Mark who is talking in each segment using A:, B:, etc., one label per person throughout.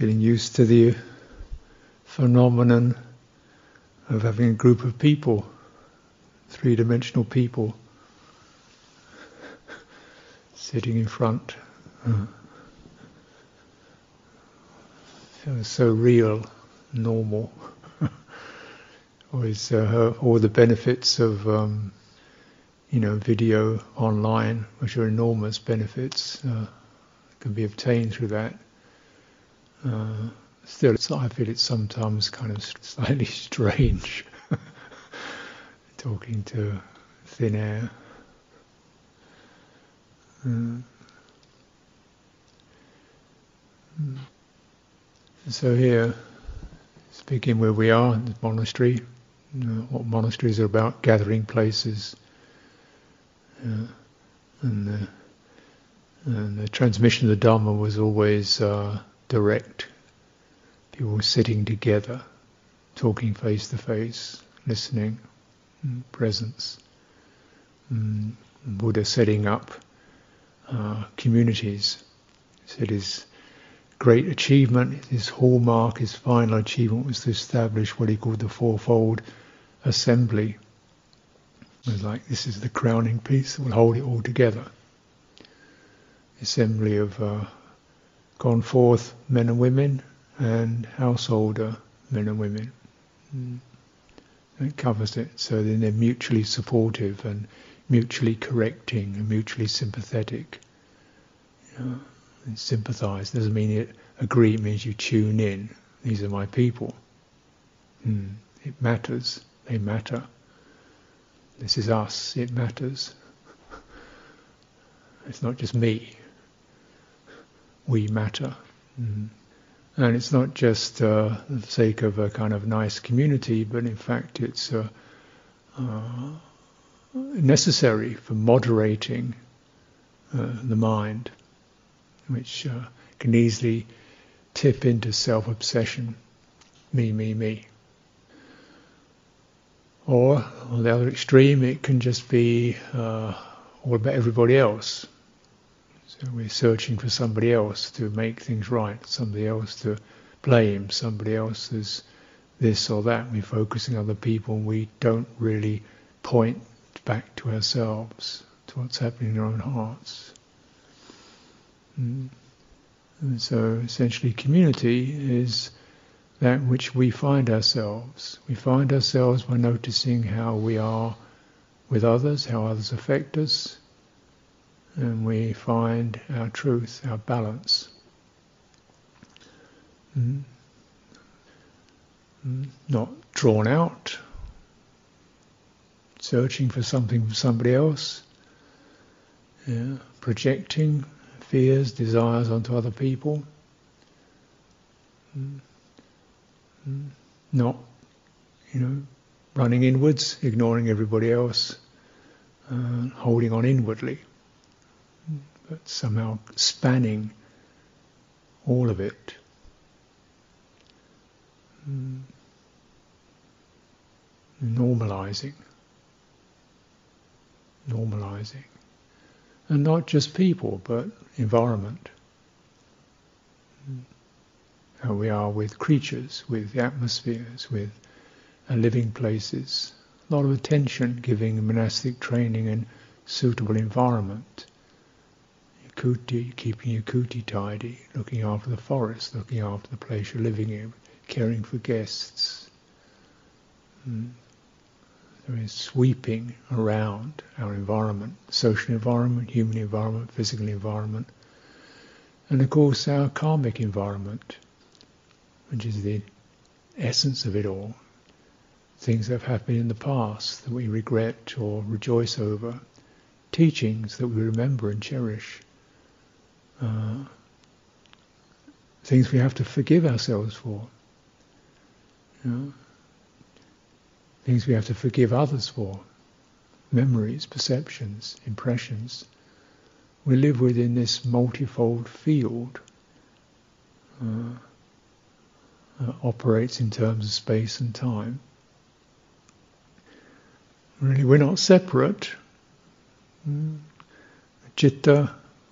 A: getting used to the phenomenon of having a group of people, three-dimensional people, sitting in front. Uh, feels so real, normal. Always uh, all the benefits of um, you know video online, which are enormous benefits, uh, can be obtained through that. Uh, still, I feel it's sometimes kind of slightly strange talking to thin air. Mm. So here, speaking where we are, in the monastery, you know, what monasteries are about, gathering places, uh, and, the, and, the, transmission of the Dharma was always uh, direct. People sitting together, talking face to face, listening, mm, presence. Mm, Buddha setting up uh, communities. Said his great achievement, his hallmark, his final achievement was to establish what he called the fourfold assembly. It was like this is the crowning piece that will hold it all together. Assembly of uh, gone forth men and women and householder men and women. Mm. It covers it. So then they're mutually supportive and mutually correcting and mutually sympathetic. And sympathize doesn't mean it agree it means you tune in these are my people hmm. it matters they matter this is us it matters it's not just me we matter hmm. and it's not just uh, the sake of a kind of nice community but in fact it's uh, uh, necessary for moderating uh, the mind which uh, can easily tip into self-obsession, me, me, me. Or on the other extreme, it can just be uh, all about everybody else. We're searching for somebody else to make things right, somebody else to blame, somebody else is this or that. We're focusing on other people and we don't really point back to ourselves, to what's happening in our own hearts. Mm. And so essentially community is that which we find ourselves. We find ourselves by noticing how we are with others, how others affect us, and we find our truth, our balance. Mm. Not drawn out, searching for something from somebody else, yeah. projecting fears, desires onto other people. Mm. Not, you know, running inwards, ignoring everybody else, uh, holding on inwardly, but somehow spanning all of it. Mm. Normalizing. Normalizing. And not just people, but environment. How we are with creatures, with atmospheres, with living places. A lot of attention giving monastic training and suitable environment. Kuti, keeping your kuti tidy, looking after the forest, looking after the place you're living in, caring for guests. Mm there is sweeping around our environment, social environment, human environment, physical environment, and of course our karmic environment, which is the essence of it all. Things that have happened in the past that we regret or rejoice over, teachings that we remember and cherish, uh, things we have to forgive ourselves for. You know? things we have to forgive others for, memories, perceptions, impressions. We live within this multifold field, uh, uh, operates in terms of space and time. Really, we're not separate. Mm.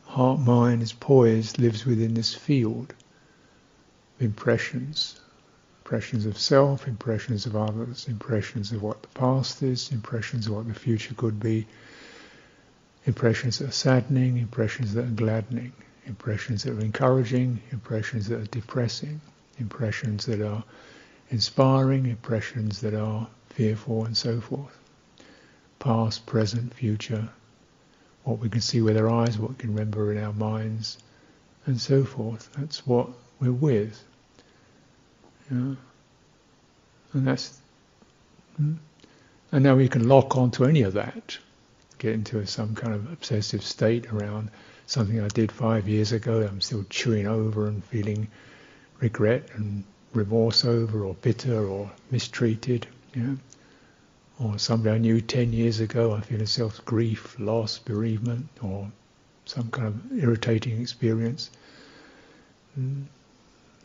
A: Heart, mind, is poised, lives within this field. of impressions. Impressions of self, impressions of others, impressions of what the past is, impressions of what the future could be, impressions that are saddening, impressions that are gladdening, impressions that are encouraging, impressions that are depressing, impressions that are inspiring, impressions that are fearful, and so forth. Past, present, future, what we can see with our eyes, what we can remember in our minds, and so forth. That's what we're with. Yeah. And that's, hmm. and now we can lock onto any of that, get into some kind of obsessive state around something I did five years ago. I'm still chewing over and feeling regret and remorse over, or bitter, or mistreated. Yeah. Or somebody I knew ten years ago, I feel a self grief, loss, bereavement, or some kind of irritating experience. Hmm.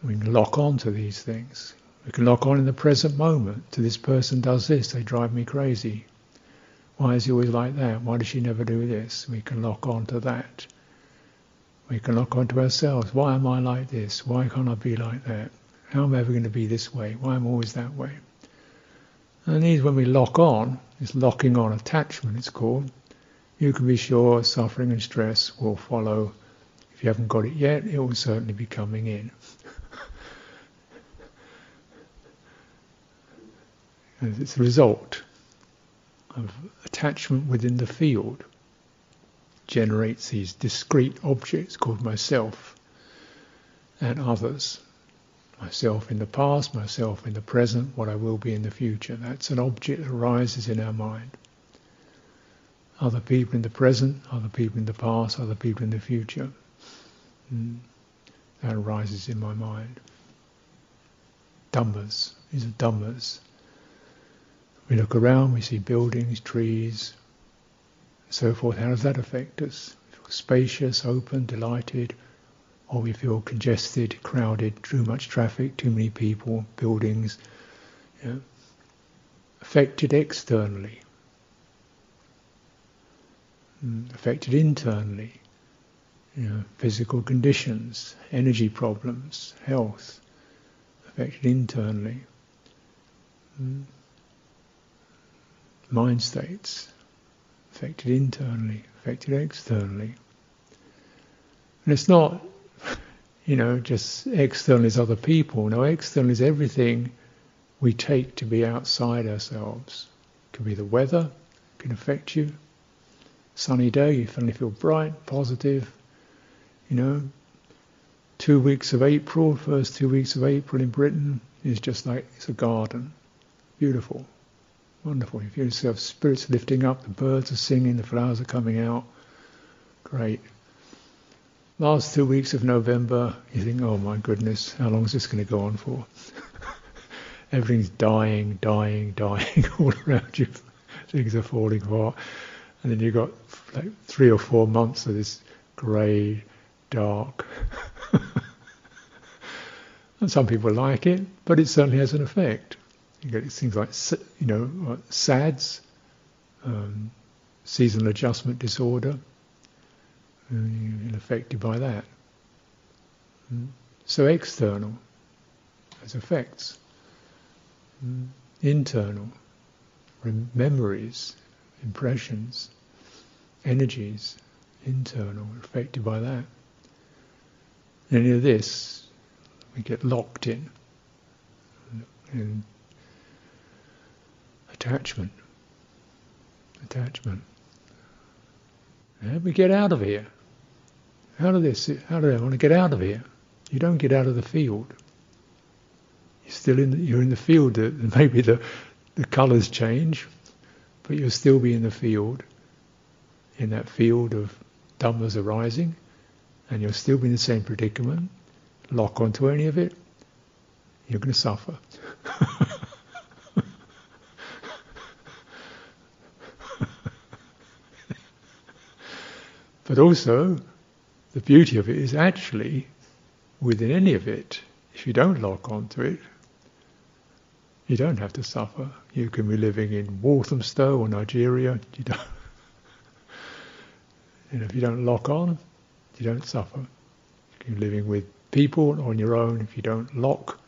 A: We can lock on to these things. We can lock on in the present moment to this person does this, they drive me crazy. Why is he always like that? Why does she never do this? We can lock on to that. We can lock on to ourselves. Why am I like this? Why can't I be like that? How am I ever going to be this way? Why am I always that way? And these, when we lock on, it's locking on attachment, it's called, you can be sure suffering and stress will follow. If you haven't got it yet, it will certainly be coming in. it's a result of attachment within the field generates these discrete objects called myself and others. Myself in the past, myself in the present, what I will be in the future. That's an object that arises in our mind. Other people in the present, other people in the past, other people in the future. Mm. That arises in my mind. Dhammas. These are dhammas. We look around, we see buildings, trees, so forth. How does that affect us? Spacious, open, delighted, or we feel congested, crowded, too much traffic, too many people, buildings. You know, affected externally, mm, affected internally. You know, physical conditions, energy problems, health, affected internally. Mm mind states, affected internally, affected externally. And it's not, you know, just external is other people. No, external is everything we take to be outside ourselves. It can be the weather, it can affect you. Sunny day, you suddenly feel bright, positive. You know, two weeks of April, first two weeks of April in Britain is just like it's a garden, beautiful. Wonderful. You feel yourself, spirits lifting up, the birds are singing, the flowers are coming out. Great. Last two weeks of November, you think, oh my goodness, how long is this going to go on for? Everything's dying, dying, dying all around you. Things are falling apart. And then you've got like three or four months of this grey, dark. and some people like it, but it certainly has an effect. You get things like, you know, SADS, um, seasonal adjustment disorder, and affected by that. Mm. So external has effects. Mm. Internal, memories, impressions, energies, internal, affected by that. Any of this, we get locked in. And Attachment. Attachment. Do we get out of here? How do this? How do I want to get out of here? You don't get out of the field. You're still in. The, you're in the field. Uh, maybe the the colours change, but you'll still be in the field. In that field of dhammas arising, and you'll still be in the same predicament. Lock onto any of it, you're going to suffer. But also, the beauty of it is actually within any of it. If you don't lock onto it, you don't have to suffer. You can be living in Walthamstow or Nigeria. You don't. know, if you don't lock on, you don't suffer. You're living with people on your own, if you don't lock,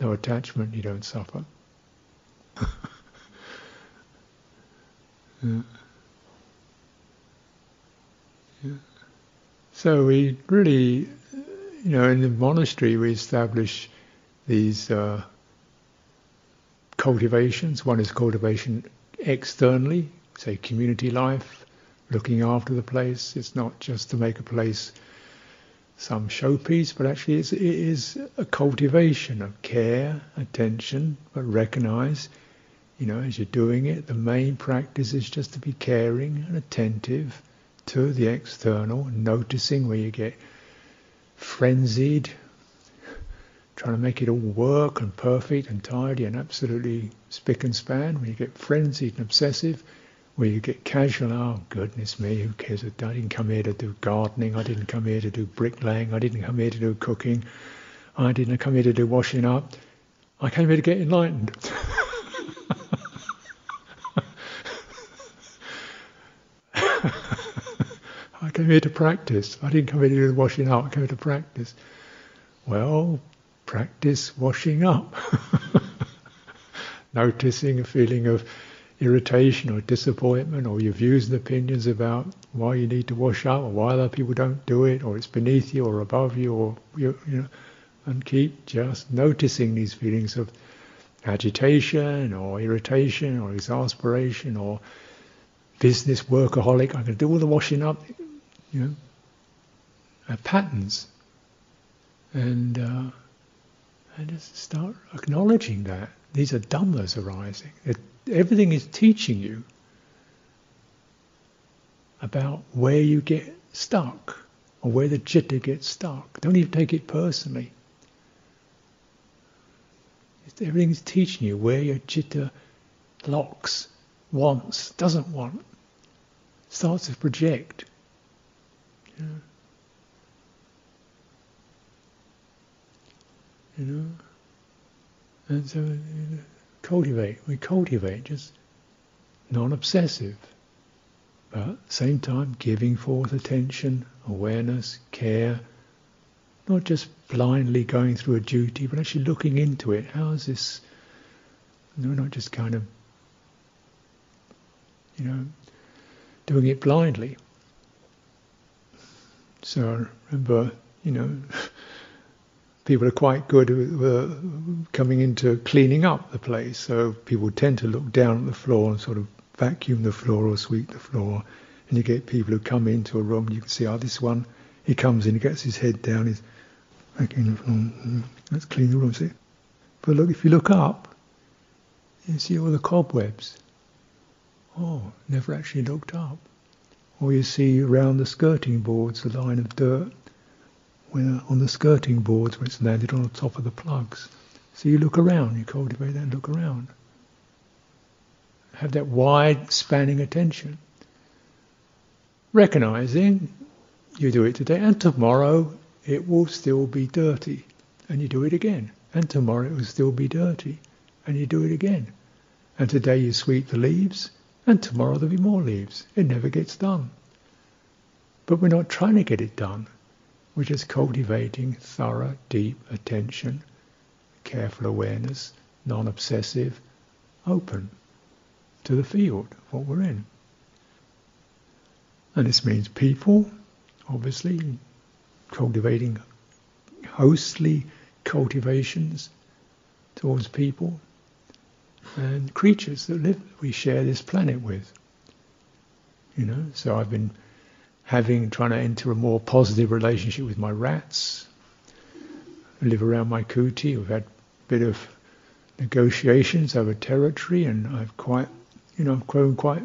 A: no attachment, you don't suffer. yeah. Yeah. So we really, you know, in the monastery we establish these uh, cultivations. One is cultivation externally, say community life, looking after the place. It's not just to make a place some showpiece, but actually it's, it is a cultivation of care, attention, but recognize, you know, as you're doing it, the main practice is just to be caring and attentive to the external, noticing where you get frenzied, trying to make it all work and perfect and tidy and absolutely spick and span, where you get frenzied and obsessive, where you get casual, oh goodness me, who cares? I didn't come here to do gardening, I didn't come here to do bricklaying, I didn't come here to do cooking, I didn't come here to do washing up, I came here to get enlightened. came here to practice. I didn't come here to do the washing up, I came here to practice. Well, practice washing up. Noticing a feeling of irritation or disappointment or your views and opinions about why you need to wash up or why other people don't do it or it's beneath you or above you or you, you know and keep just noticing these feelings of agitation or irritation or exasperation or business workaholic I'm going to do all the washing up you know uh, patterns and uh, and just start acknowledging that these are dhammas arising. It, everything is teaching you about where you get stuck or where the chitta gets stuck. Don't even take it personally. Everything is teaching you where your chitta locks, wants, doesn't want, starts to project. Yeah. You know? And so uh, cultivate, we cultivate just non-obsessive, but same time giving forth attention, awareness, care, not just blindly going through a duty, but actually looking into it. How is this? No, not just kind of, you know, doing it blindly. So I remember, you know, people are quite good coming into cleaning up the place. So people tend to look down at the floor and sort of vacuum the floor or sweep the floor. And you get people who come into a room, you can see, oh, this one, he comes in, he gets his head down, he's vacuuming the floor, let's clean the room, see? But look, if you look up, you see all the cobwebs. Oh, never actually looked up. Or you see around the skirting boards a line of dirt where on the skirting boards where it's landed on the top of the plugs. So you look around, you cultivate that look around. Have that wide spanning attention. Recognizing you do it today and tomorrow it will still be dirty and you do it again. And tomorrow it will still be dirty and you do it again. And today you sweep the leaves and tomorrow there'll be more leaves. It never gets done. But we're not trying to get it done. We're just cultivating thorough, deep attention, careful awareness, non-obsessive, open to the field what we're in. And this means people, obviously, cultivating hostly cultivations towards people and creatures that live we share this planet with. You know, so I've been having trying to enter a more positive relationship with my rats. I live around my kuti. We've had a bit of negotiations over territory, and I've quite, you know, I've grown quite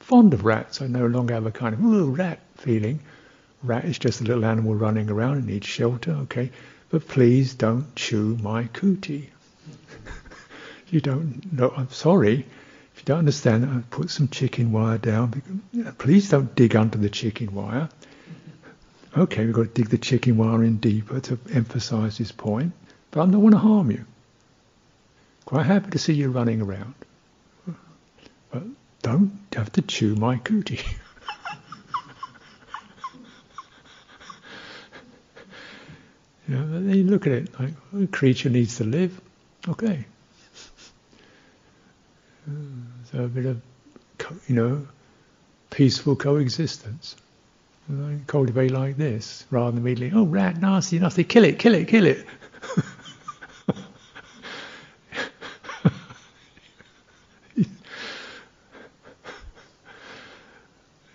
A: fond of rats. I no longer have a kind of ooh rat feeling. Rat is just a little animal running around and needs shelter, okay? But please don't chew my you don't know. I'm sorry if you don't understand that, put some chicken wire down. Please don't dig under the chicken wire. Okay, we've got to dig the chicken wire in deeper to emphasize this point. But I don't want to harm you. Quite happy to see you running around. But don't have to chew my kuti. You know, then you look at it like a creature needs to live. Okay. So a bit of, you know, peaceful coexistence. cultivate like this, rather than immediately, oh, rat, nasty, nasty, kill it, kill it, kill it.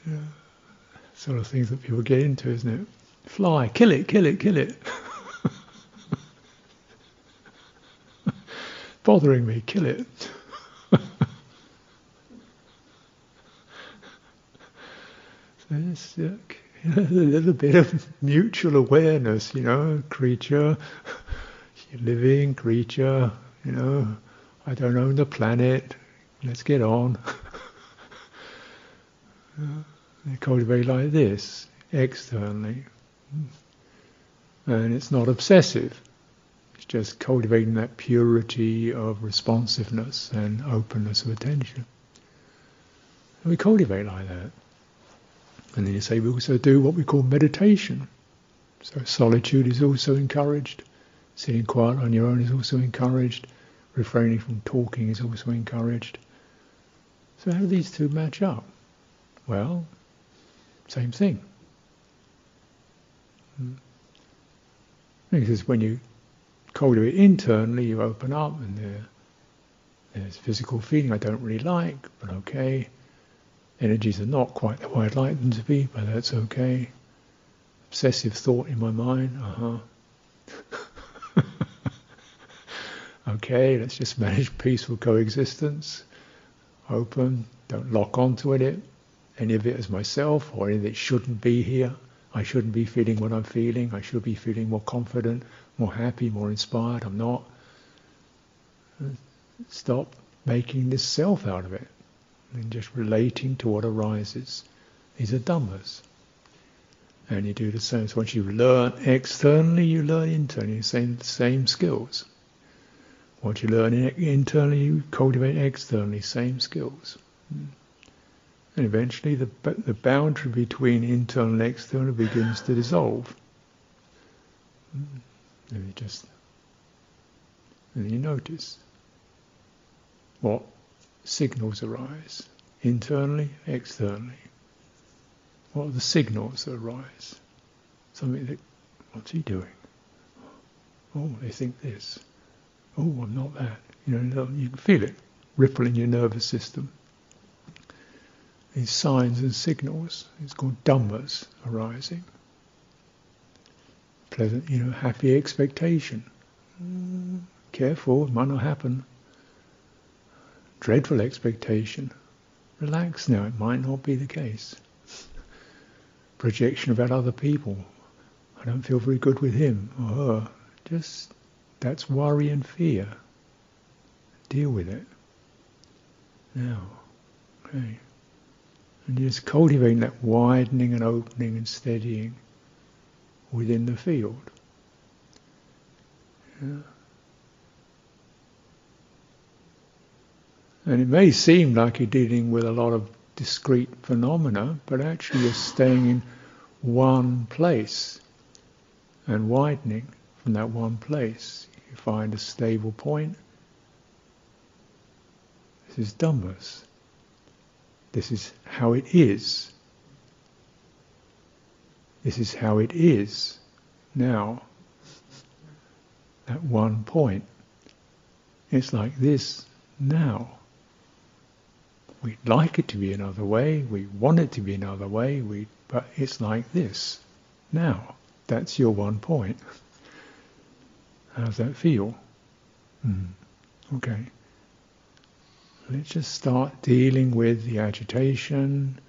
A: yeah. Sort of things that people get into, isn't it? Fly, kill it, kill it, kill it. Bothering me, kill it. There's a little bit of mutual awareness, you know, creature, living creature, you know, I don't own the planet, let's get on. they cultivate like this, externally. And it's not obsessive. It's just cultivating that purity of responsiveness and openness of attention. And we cultivate like that. And then you say we also do what we call meditation. So solitude is also encouraged. Sitting quiet on your own is also encouraged. Refraining from talking is also encouraged. So how do these two match up? Well, same thing. Hmm. Because when you cultivate internally, you open up and there, there's physical feeling I don't really like, but okay energies are not quite the way I'd like them to be, but that's okay. Obsessive thought in my mind, uh huh. okay, let's just manage peaceful coexistence. Open, don't lock onto it, any of it as myself, or any of it shouldn't be here. I shouldn't be feeling what I'm feeling. I should be feeling more confident, more happy, more inspired. I'm not. Stop making this self out of it and just relating to what arises. These are dhammas. And you do the same. So once you learn externally, you learn internally, same same skills. Once you learn internally, you cultivate externally, same skills. And eventually the, the boundary between internal and external begins to dissolve. And you just, and you notice what signals arise, internally, externally. What are the signals that arise? Something that, what's he doing? Oh, they think this. Oh, I'm not that. You know, you can feel it ripple in your nervous system. These signs and signals, it's called dhammas arising. Pleasant, you know, happy expectation. Mm, careful, it might not happen dreadful expectation. Relax now, it might not be the case. Projection about other people. I don't feel very good with him or her. Just, that's worry and fear. Deal with it. Now, okay. And just cultivating that widening and opening and steadying within the field. Yeah. And it may seem like you're dealing with a lot of discrete phenomena, but actually you're staying in one place and widening from that one place. You find a stable point. This is Dhammas. This is how it is. This is how it is now. At one point. It's like this now. We'd like it to be another way, we want it to be another way, we, but it's like this. Now, that's your one point. How's that feel? Mm. Okay. Let's just start dealing with the agitation,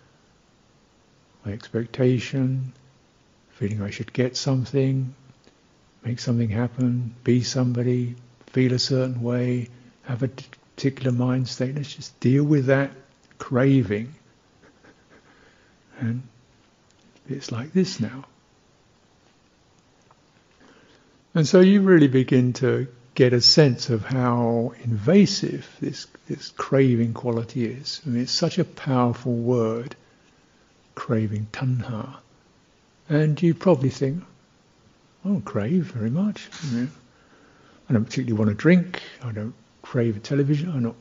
A: my expectation, feeling I should get something, make something happen, be somebody, feel a certain way, have a particular mind state. Let's just deal with that craving. And it's like this now. And so you really begin to get a sense of how invasive this, this craving quality is. I mean, it's such a powerful word, craving, tanha. And you probably think, I don't crave very much. I don't particularly want to drink. I don't crave television. I'm not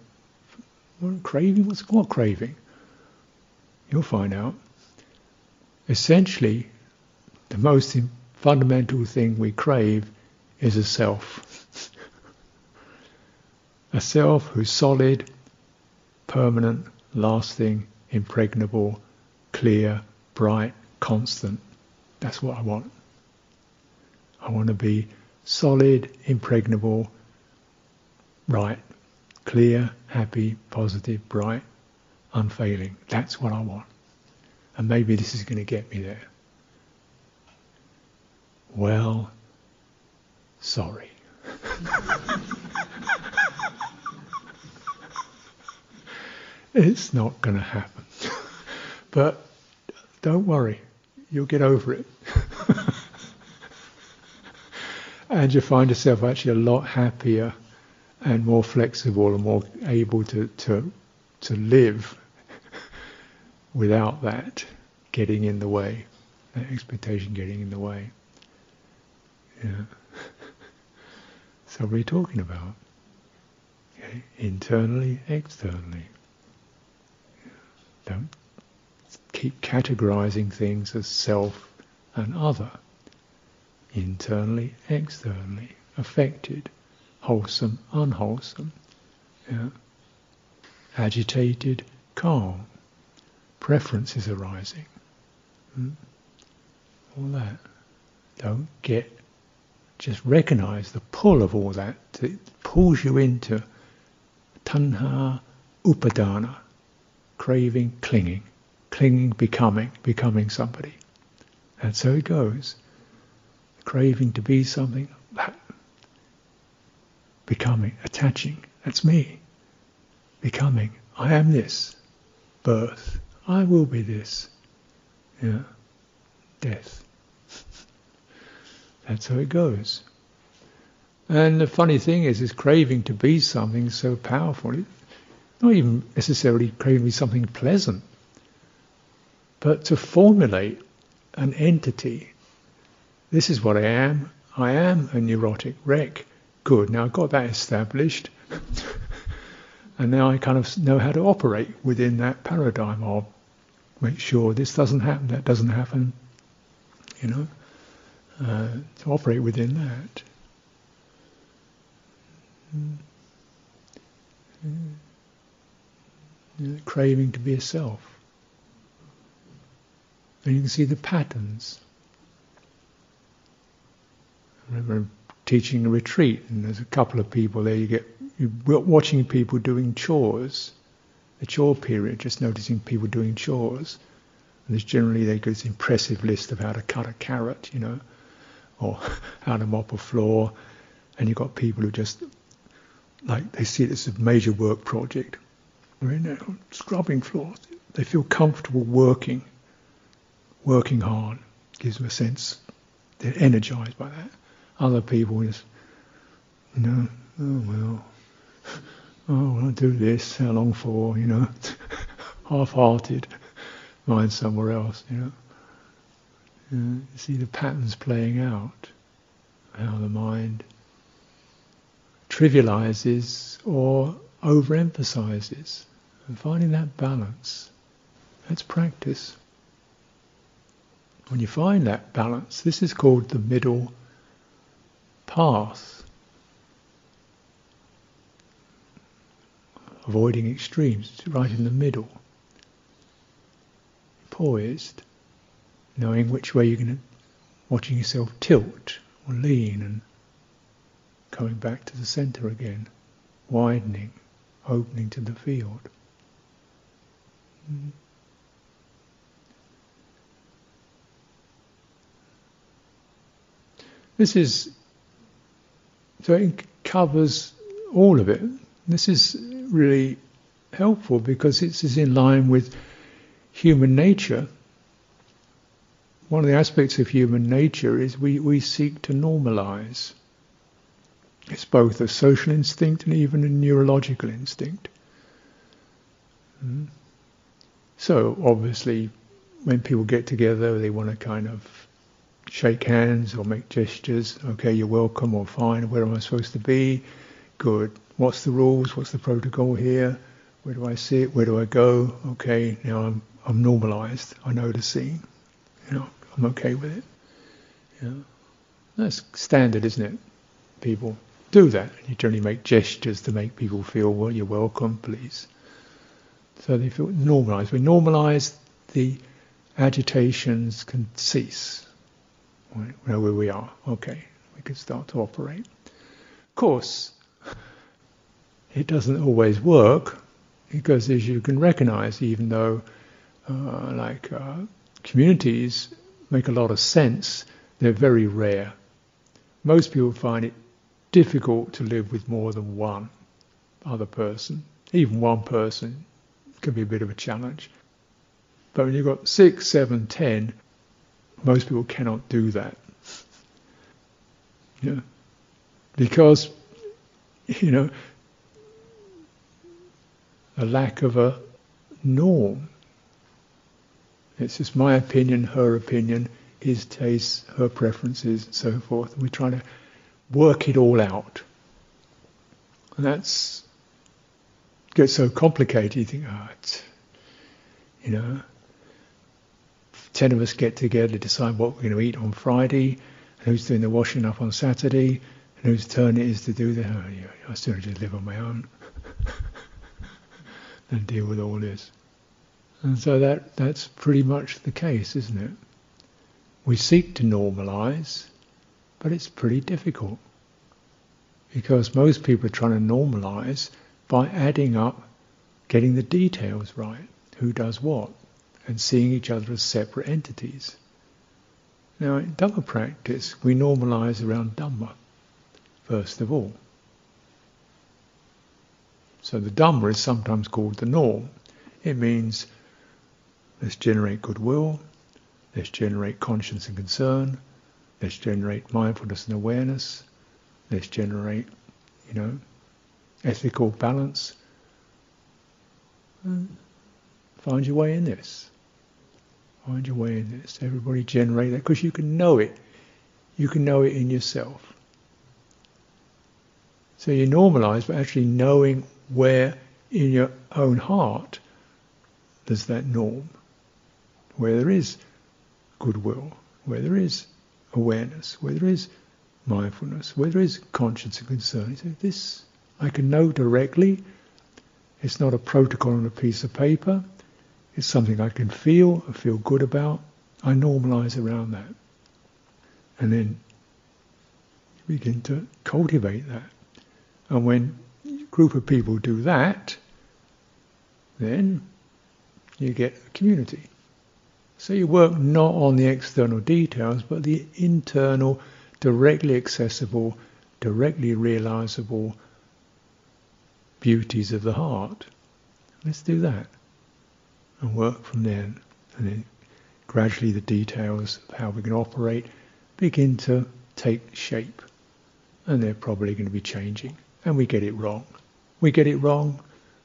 A: what, craving. What's what craving? You'll find out. Essentially, the most fundamental thing we crave is a self. a self who's solid, permanent, lasting, impregnable, clear, bright, constant. That's what I want. I want to be solid, impregnable, right, clear, happy, positive, bright, unfailing. That's what I want. And maybe this is going to get me there. Well, sorry. it's not going to happen. but don't worry, you'll get over it. and you'll find yourself actually a lot happier and more flexible and more able to, to, to live without that getting in the way, that expectation getting in the way. Yeah. so what are we talking about? Okay. Internally, externally. Don't keep categorizing things as self and other. Internally, externally, affected, wholesome, unwholesome. Yeah. Agitated, calm. Preferences arising. Hmm? All that. Don't get, just recognize the pull of all that. It pulls you into tanha upadana, craving, clinging, clinging, becoming, becoming somebody. And so it goes. Craving to be something, that becoming, attaching. That's me. Becoming. I am this. Birth. I will be this. Yeah. Death. That's how it goes. And the funny thing is, this craving to be something so powerful. Not even necessarily craving to be something pleasant, but to formulate an entity. This is what I am. I am a neurotic wreck. Good. Now I've got that established. and now I kind of know how to operate within that paradigm of make sure this doesn't happen, that doesn't happen, you know, uh, to operate within that. Mm. Craving to be a self. And you can see the patterns. I remember teaching a retreat, and there's a couple of people there. You get you're watching people doing chores, a chore period, just noticing people doing chores. And there's generally they go this impressive list of how to cut a carrot, you know, or how to mop a floor, and you've got people who just like they see it as a major work project. They're in there scrubbing floors. They feel comfortable working, working hard. Gives them a sense they're energized by that. Other people just, you know, oh well, oh I'll do this, how long for, you know, half-hearted, mind somewhere else, you know. Uh, you see the patterns playing out, how the mind trivializes or overemphasizes, and finding that balance. That's practice. When you find that balance, this is called the middle path. Avoiding extremes, right in the middle. Poised, knowing which way you're going to, watching yourself tilt or lean and coming back to the center again, widening, opening to the field. This is so it covers all of it. This is really helpful because it's in line with human nature. One of the aspects of human nature is we, we seek to normalize. It's both a social instinct and even a neurological instinct. Mm. So obviously, when people get together, they want to kind of shake hands or make gestures. Okay, you're welcome or fine. Where am I supposed to be? Good. What's the rules? What's the protocol here? Where do I sit? Where do I go? Okay, now I'm I'm normalized. I know the scene. You know, I'm okay with it. Yeah. That's standard, isn't it? People do that. You generally make gestures to make people feel, well, you're welcome, please. So they feel normalized. We normalize the agitations can cease. Where we are. Okay, we can start to operate. Of course, it doesn't always work because, as you can recognize, even though uh, like uh, communities make a lot of sense, they're very rare. Most people find it difficult to live with more than one other person. Even one person can be a bit of a challenge. But when you've got six, seven, ten, most people cannot do that. Yeah. Because, you know, a lack of a norm. It's just my opinion, her opinion, his tastes, her preferences, and so forth. And we try to work it all out. And that's gets so complicated. You think, oh, you know, ten of us get together, to decide what we're going to eat on Friday, who's doing the washing up on Saturday, and whose turn it is to do the. Oh, I still just live on my own and deal with all this. And so that that's pretty much the case, isn't it? We seek to normalize, but it's pretty difficult because most people are trying to normalize by adding up, getting the details right, who does what, and seeing each other as separate entities. Now, in Dhamma practice, we normalize around Dhamma, first of all. So the Dhamma is sometimes called the norm. It means let's generate goodwill, let's generate conscience and concern, let's generate mindfulness and awareness, let's generate, you know, ethical balance. Find your way in this. Find your way in this. Everybody generate that because you can know it. You can know it in yourself. So you normalize, but actually knowing where in your own heart there's that norm, where there is goodwill, where there is awareness, where there is mindfulness, where there is conscience and concern. Say, this I can know directly. It's not a protocol on a piece of paper. It's something I can feel, I feel good about. I normalize around that. And then begin to cultivate that. And when a group of people do that, then you get a community. So you work not on the external details, but the internal, directly accessible, directly realizable beauties of the heart. Let's do that and work from there. And then gradually the details of how we can operate begin to take shape. And they're probably going to be changing. And we get it wrong. We get it wrong,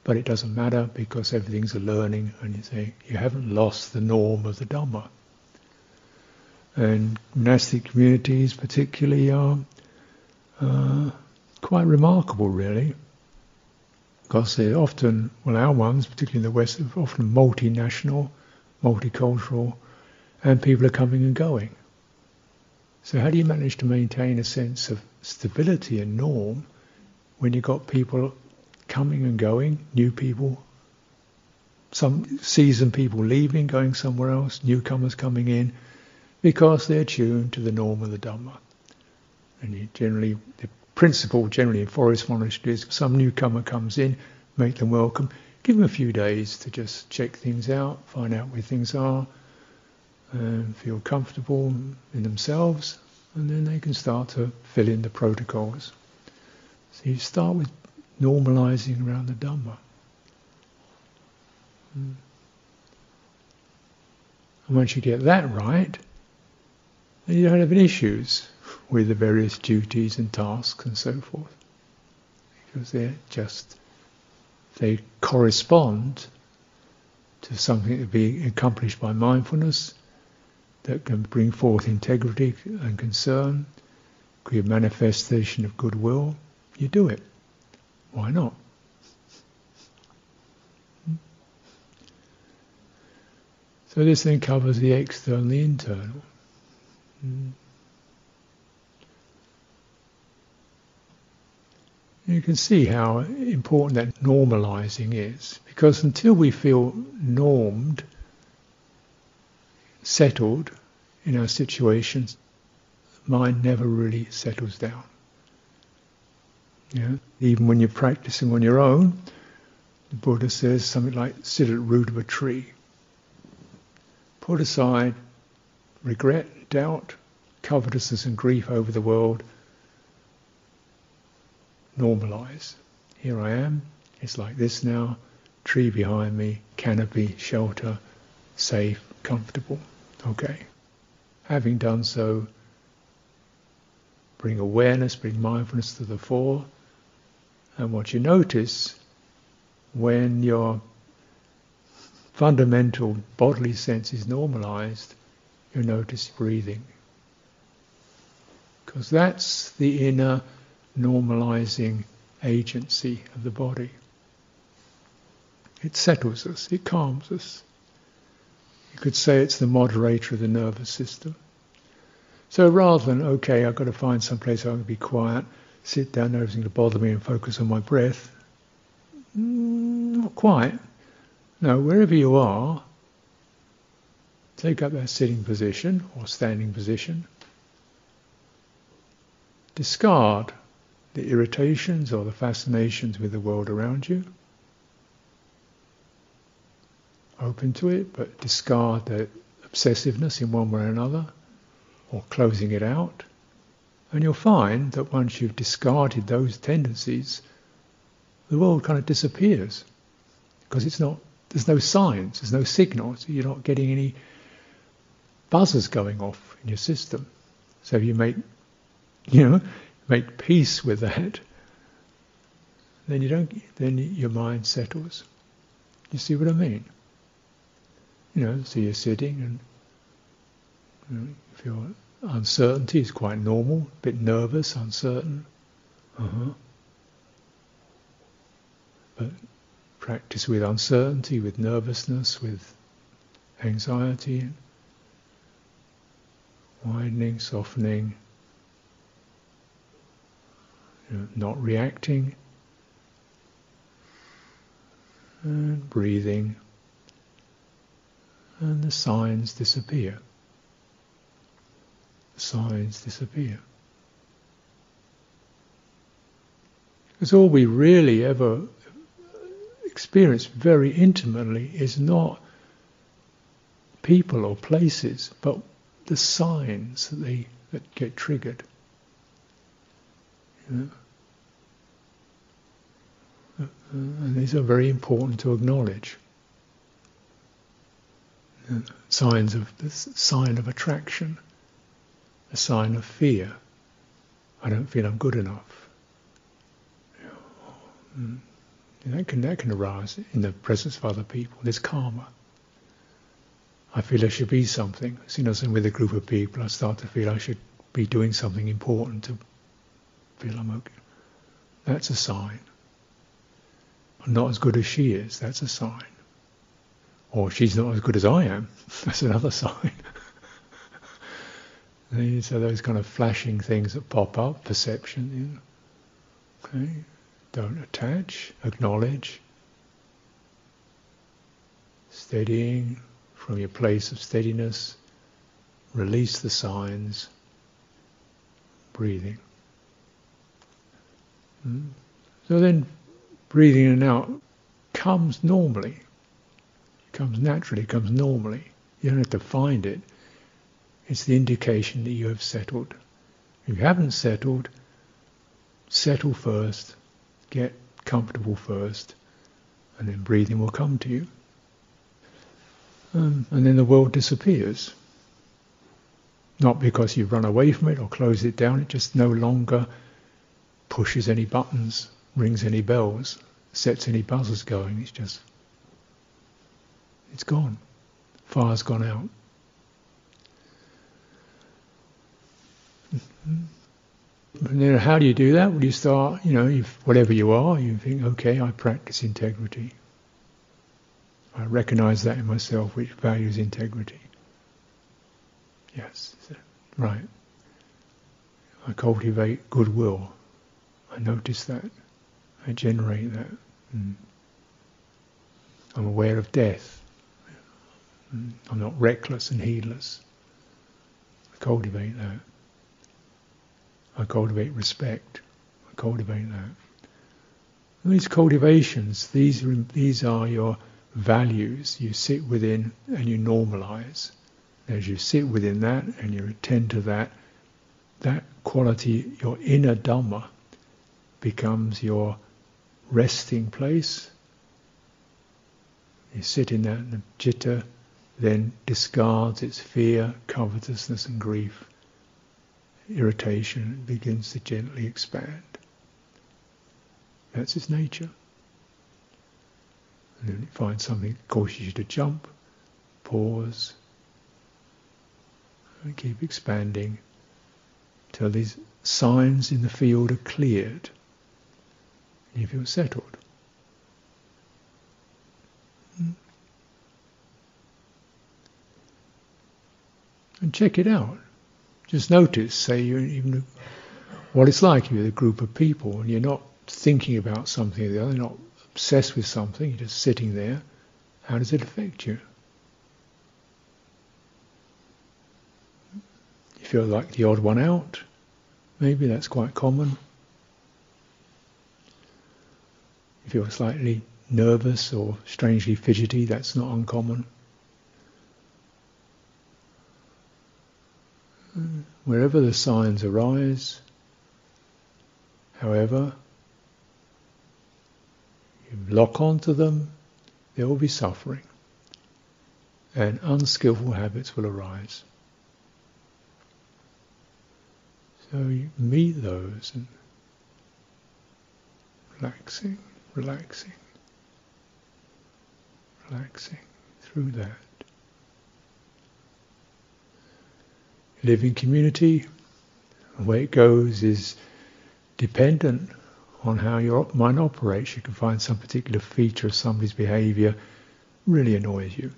A: but it doesn't matter because everything's a learning and you say you haven't lost the norm of the Dhamma. And monastic communities particularly are uh, quite remarkable really because they're often, well our ones, particularly in the West, are often multinational, multicultural, and people are coming and going. So how do you manage to maintain a sense of stability and norm when you've got people coming and going, new people, some seasoned people leaving, going somewhere else, newcomers coming in, because they're tuned to the norm of the Dhamma. And you generally, the principle generally in forest monasteries, some newcomer comes in, make them welcome, give them a few days to just check things out, find out where things are, and feel comfortable in themselves, and then they can start to fill in the protocols. So you start with normalizing around the Dhamma. And once you get that right, then you don't have any issues with the various duties and tasks and so forth. Because they're just, they correspond to something to be accomplished by mindfulness, that can bring forth integrity and concern, create manifestation of goodwill, you do it. Why not? So this then covers the external, the internal. Hmm. You can see how important that normalizing is, because until we feel normed, settled in our situations, mind never really settles down. Yeah? Even when you're practicing on your own, the Buddha says something like sit at the root of a tree. Put aside regret, doubt, covetousness and grief over the world. Normalize. Here I am, it's like this now, tree behind me, canopy, shelter, safe, comfortable. Okay. Having done so, bring awareness, bring mindfulness to the fore, and what you notice when your fundamental bodily sense is normalized, you notice breathing. Because that's the inner normalizing agency of the body. It settles us, it calms us. You could say it's the moderator of the nervous system. So rather than, okay, I've got to find some place I can be quiet, sit down, everything to bother me and focus on my breath, mm, not quite. No, wherever you are, take up that sitting position or standing position. Discard the irritations or the fascinations with the world around you. Open to it, but discard the obsessiveness in one way or another, or closing it out. And you'll find that once you've discarded those tendencies, the world kind of disappears because it's not. There's no signs. There's no signals. You're not getting any buzzers going off in your system. So you make, you know, make peace with that, then you don't. Then your mind settles. You see what I mean? You know, so you're sitting and you know, if you're uncertainty is quite normal, a bit nervous, uncertain. Uh-huh. But practice with uncertainty, with nervousness, with anxiety, widening, softening, know, not reacting, and breathing, and the signs disappear The signs disappear. Because all we really ever experience very intimately is not people or places, but the signs that they that get triggered. You know? Uh, and these are very important to acknowledge. signs of the sign of attraction a sign of fear. I don't feel I'm good enough. Mm. That can, that can arise in the presence of other people. There's karma. I feel I should be something. As soon as I'm with a group of people, I start to feel I should be doing something important to feel I'm okay. That's a sign. Not as good as she is. That's a sign. Or she's not as good as I am. That's another sign. These are those kind of flashing things that pop up, perception. You know. Okay, don't attach, acknowledge, steadying from your place of steadiness, release the signs, breathing. Hmm? So then, breathing in and out comes normally, comes naturally, comes normally. You don't have to find it. It's the indication that you have settled. If you haven't settled, settle first, get comfortable first, and then breathing will come to you. Um, and then the world disappears. Not because you've run away from it or close it down, it just no longer pushes any buttons, rings any bells, sets any buzzers going. It's just, it's gone. Fire's gone out. Mm-hmm. Then how do you do that? Well, you start, you know, whatever you are, you think, okay, I practice integrity. I recognize that in myself, which values integrity. Yes, right. I cultivate goodwill. I notice that. I generate that. Mm. I'm aware of death. Mm. I'm not reckless and heedless. I cultivate that. I cultivate respect. I cultivate that. And these cultivations, these are, these are your values you sit within and you normalize. As you sit within that and you attend to that, that quality, your inner Dhamma, becomes your resting place. You sit in that, and the citta then discards its fear, covetousness, and grief. Irritation begins to gently expand. That's its nature. And then you find something that causes you to jump, pause, and keep expanding till these signs in the field are cleared and you feel settled. Hmm. And check it out. Just notice, say you even what it's like if you're a group of people and you're not thinking about something or the other, not obsessed with something, you're just sitting there. How does it affect you? You feel like the odd one out. Maybe that's quite common. You feel slightly nervous or strangely fidgety, that's not uncommon. Wherever the signs arise, however, you lock onto them, there will be suffering, and unskillful habits will arise. So you meet those and relaxing, relaxing, relaxing through that. Living community, the way it goes is dependent on how your mind operates. You can find some particular feature of somebody's behavior really annoys you.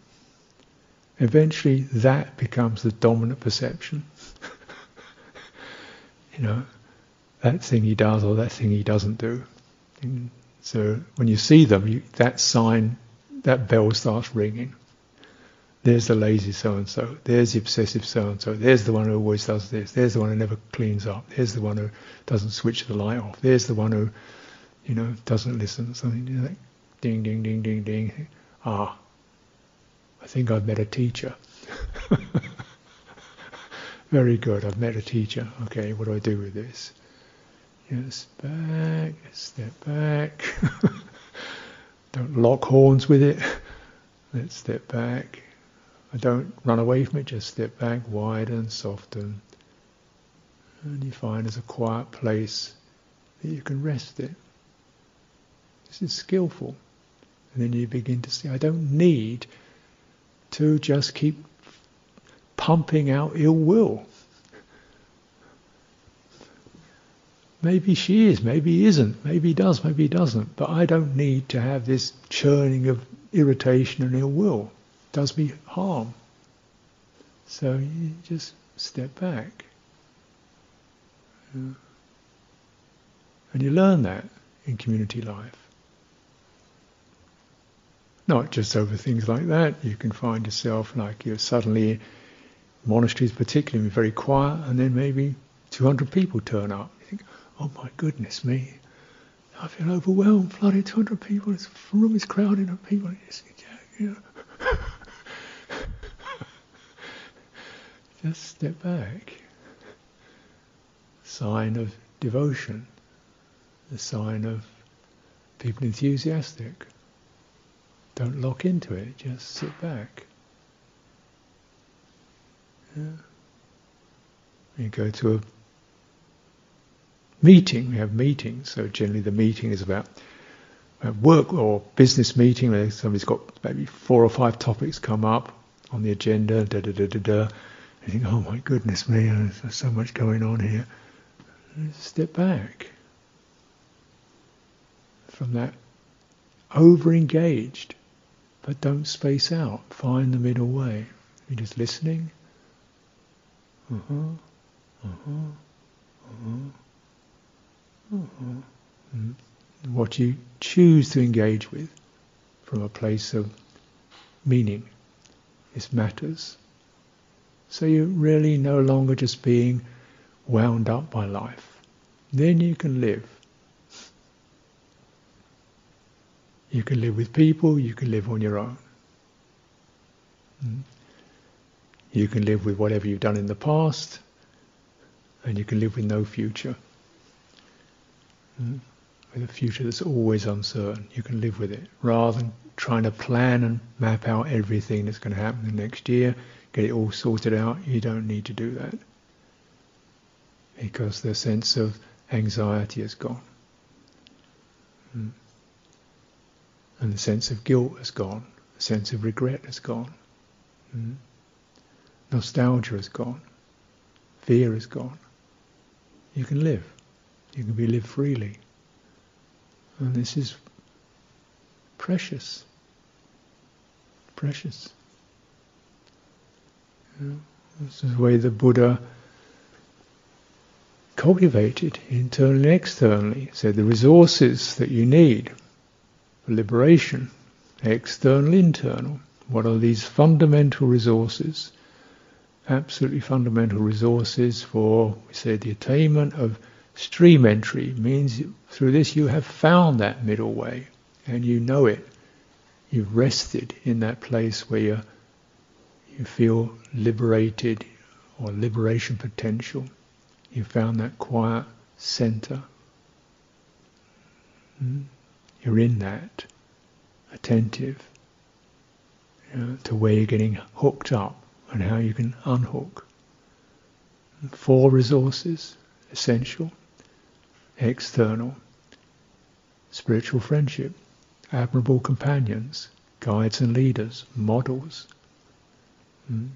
A: Eventually, that becomes the dominant perception. you know, that thing he does or that thing he doesn't do. So when you see them, you, that sign, that bell starts ringing. There's the lazy so and so. There's the obsessive so and so. There's the one who always does this. There's the one who never cleans up. There's the one who doesn't switch the light off. There's the one who, you know, doesn't listen. Something like ding, ding, ding, ding, ding. Ah, I think I've met a teacher. Very good, I've met a teacher. Okay, what do I do with this? Yes, back, step back. don't lock horns with it. Let's step back. I don't run away from it, just step back, widen, soften. And you find there's a quiet place that you can rest it. This is skillful. And then you begin to see, I don't need to just keep pumping out ill will. Maybe she is, maybe he isn't, maybe he does, maybe he doesn't. But I don't need to have this churning of irritation and ill will. It does me harm. So you just step back. And you learn that in community life. Not just over things like that. You can find yourself like you're suddenly monasteries particularly very quiet and then maybe 200 people turn up. Oh my goodness me, I feel overwhelmed, flooded 200 people, this room is crowded with people. You know. Just step back. Sign of devotion, the sign of people enthusiastic. Don't lock into it, just sit back. Yeah. You go to a meeting, we have meetings, so generally the meeting is about work or business meeting where somebody's got maybe four or five topics come up on the agenda, da da da da da, You think, oh my goodness me, there's so much going on here. Step back from that over-engaged, but don't space out. Find the middle way. You're just listening. Uh-huh. Uh-huh. Uh-huh. Uh-huh. Mm. What you choose to engage with from a place of meaning. This matters. So you're really no longer just being wound up by life. Then you can live. You can live with people, you can live on your own. Hmm? You can live with whatever you've done in the past, and you can live with no future. Hmm? With a future that's always uncertain, you can live with it rather than trying to plan and map out everything that's going to happen the next year, get it all sorted out. You don't need to do that because the sense of anxiety is gone. Hmm and the sense of guilt is gone, the sense of regret is gone, mm. nostalgia is gone, fear is gone. You can live. You can be live freely. And this is precious. Precious. You know, this is the way the Buddha cultivated internally and externally. So the resources that you need for liberation, external, internal. What are these fundamental resources? Absolutely fundamental resources for, we say, the attainment of stream entry means through this you have found that middle way and you know it. You've rested in that place where you you feel liberated or liberation potential. You found that quiet center. Hmm? You're in that, attentive you know, to where you're getting hooked up and how you can unhook. Four resources essential, external, spiritual friendship, admirable companions, guides and leaders, models. Mm.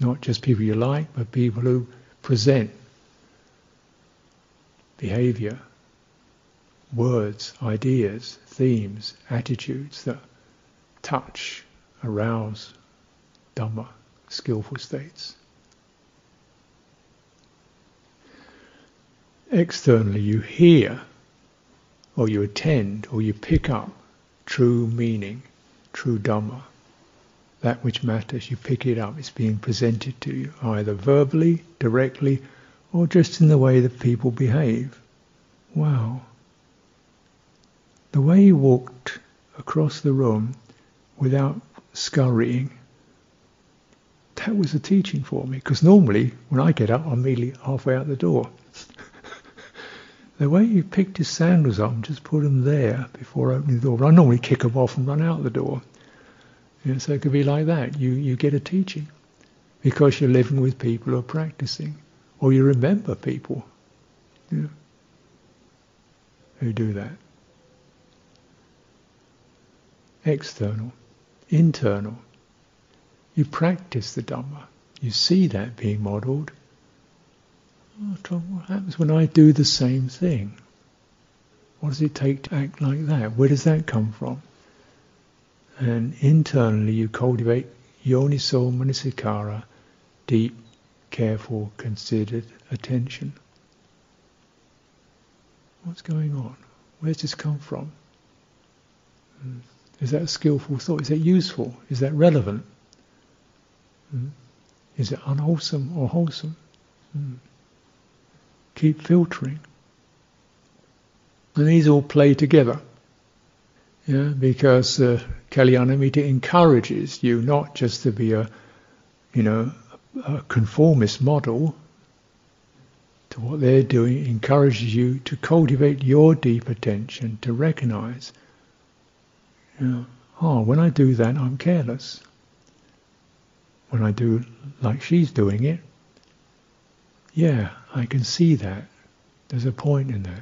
A: Not just people you like, but people who present behavior words, ideas, themes, attitudes that touch, arouse Dhamma, skillful states. Externally, you hear, or you attend, or you pick up true meaning, true Dhamma. That which matters, you pick it up. It's being presented to you, either verbally, directly, or just in the way that people behave. Wow. The way he walked across the room without scurrying, that was a teaching for me. Because normally, when I get up, I'm immediately halfway out the door. the way you picked his sandals up and just put them there before opening the door. But I normally kick them off and run out the door. So it could be like that. You, you get a teaching because you're living with people who are practicing. Or you remember people you know, who do that external, internal. You practice the Dhamma. You see that being modelled. Oh, what happens when I do the same thing? What does it take to act like that? Where does that come from? And internally you cultivate yoniso manasikara, deep, careful, considered attention. What's going on? Where's this come from? Hmm. Is that a skillful thought? Is that useful? Is that relevant? Mm. Is it unwholesome or wholesome? Mm. Keep filtering. And these all play together. Yeah, because uh, Kalyanamitta encourages you not just to be a, you know, a conformist model to what they're doing, encourages you to cultivate your deep attention, to recognize you know, oh, when I do that, I'm careless. When I do like she's doing it, yeah, I can see that. There's a point in that.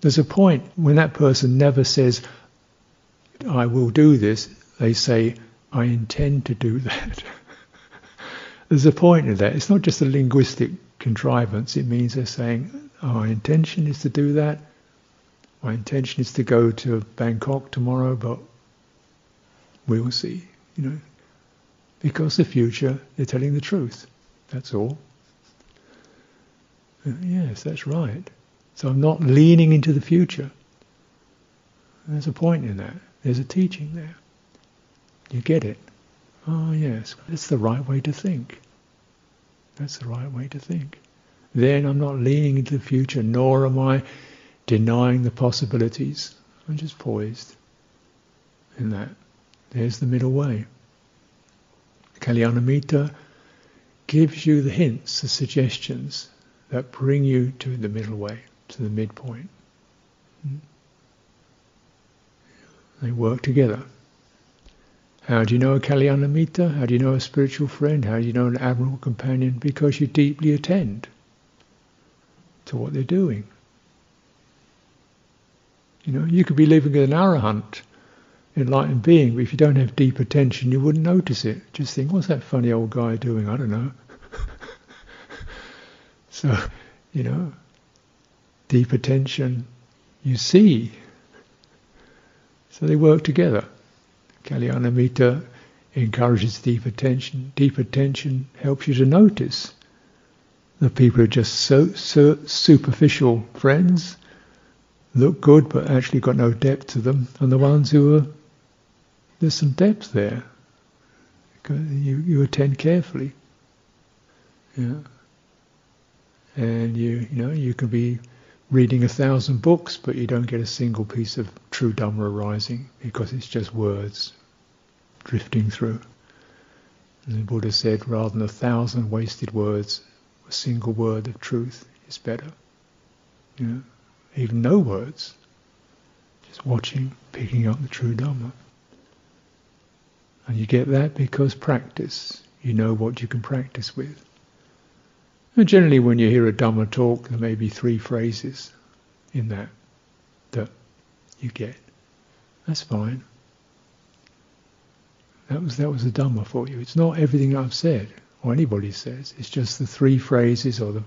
A: There's a point when that person never says, I will do this, they say, I intend to do that. There's a point in that. It's not just a linguistic contrivance. It means they're saying, oh, my intention is to do that. My intention is to go to Bangkok tomorrow, but we will see, you know. Because the future, they're telling the truth. That's all. Uh, yes, that's right. So I'm not leaning into the future. There's a point in that. There's a teaching there. You get it. Oh yes, that's the right way to think. That's the right way to think. Then I'm not leaning into the future, nor am I denying the possibilities. I'm just poised in that. There's the middle way. Kalyanamitta gives you the hints, the suggestions that bring you to the middle way, to the midpoint. Hmm? They work together. How do you know a Kalyanamitta? How do you know a spiritual friend? How do you know an admirable companion? Because you deeply attend to what they're doing. You know, you could be living with an arahant, enlightened being, but if you don't have deep attention, you wouldn't notice it. Just think, what's that funny old guy doing? I don't know. so, you know, deep attention, you see. So they work together. Kalyanamitta encourages deep attention. Deep attention helps you to notice the people who are just so, so superficial friends, look good but actually got no depth to them, and the ones who are there's some depth there. You you attend carefully. Yeah. And you you know you can be reading a thousand books, but you don't get a single piece of true Dhamma arising because it's just words drifting through. And the Buddha said, rather than a thousand wasted words, a single word of truth is better. Even no words, just watching, picking up the true Dhamma. And you get that because practice. You know what you can practice with. And generally, when you hear a Dhamma talk, there may be three phrases in that that you get. That's fine. That was that was the Dhamma for you. It's not everything I've said or anybody says. It's just the three phrases or the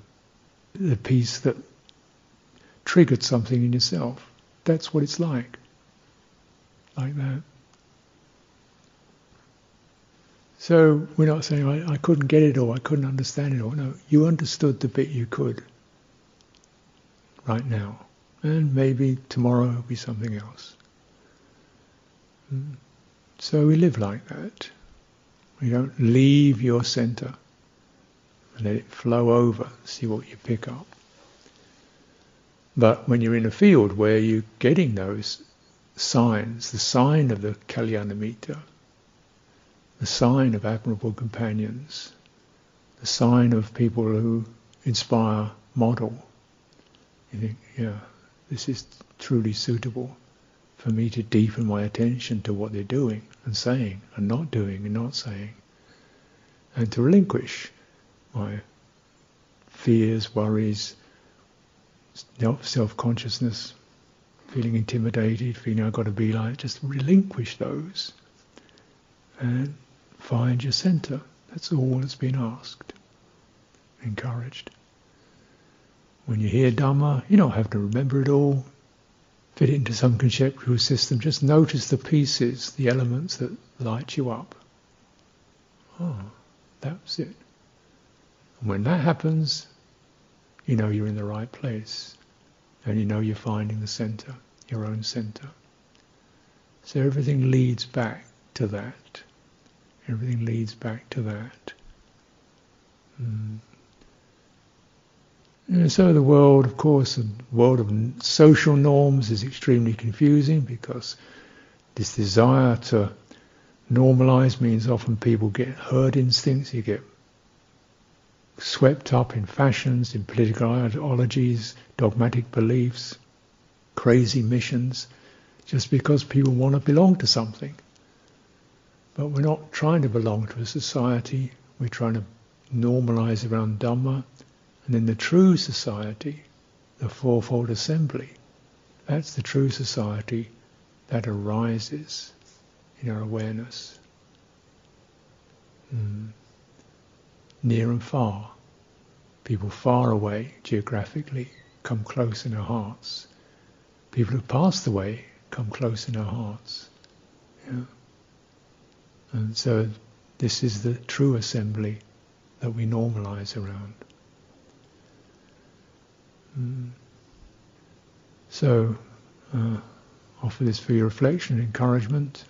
A: the piece that triggered something in yourself. That's what it's like. Like that. So we're not saying I, I couldn't get it or I couldn't understand it or no, you understood the bit you could right now. And maybe tomorrow will be something else. Hmm. So we live like that. We don't leave your center. And let it flow over, see what you pick up. But when you're in a field where you're getting those signs, the sign of the Kalyanamitta, the sign of admirable companions, the sign of people who inspire, model. You think, yeah, this is truly suitable for me to deepen my attention to what they're doing and saying and not doing and not saying. And to relinquish my fears, worries, self-consciousness, feeling intimidated, feeling I've got to be like, just relinquish those and Find your center. That's all that's been asked, encouraged. When you hear Dhamma, you don't have to remember it all, fit it into some conceptual system. Just notice the pieces, the elements that light you up. Oh, that's it. And when that happens, you know you're in the right place. And you know you're finding the center, your own center. So everything leads back to that. Everything leads back to that. Mm. And so the world, of course, the world of social norms is extremely confusing because this desire to normalize means often people get herd instincts, you get swept up in fashions, in political ideologies, dogmatic beliefs, crazy missions, just because people want to belong to something. But we're not trying to belong to a society, we're trying to normalize around Dhamma. And in the true society, the fourfold assembly, that's the true society that arises in our awareness. mm, near and far. People far away geographically come close in our hearts. People who passed away come close in our hearts. Yeah. And so this is the true assembly that we normalize around. Mm. So, uh, offer this for your reflection, encouragement.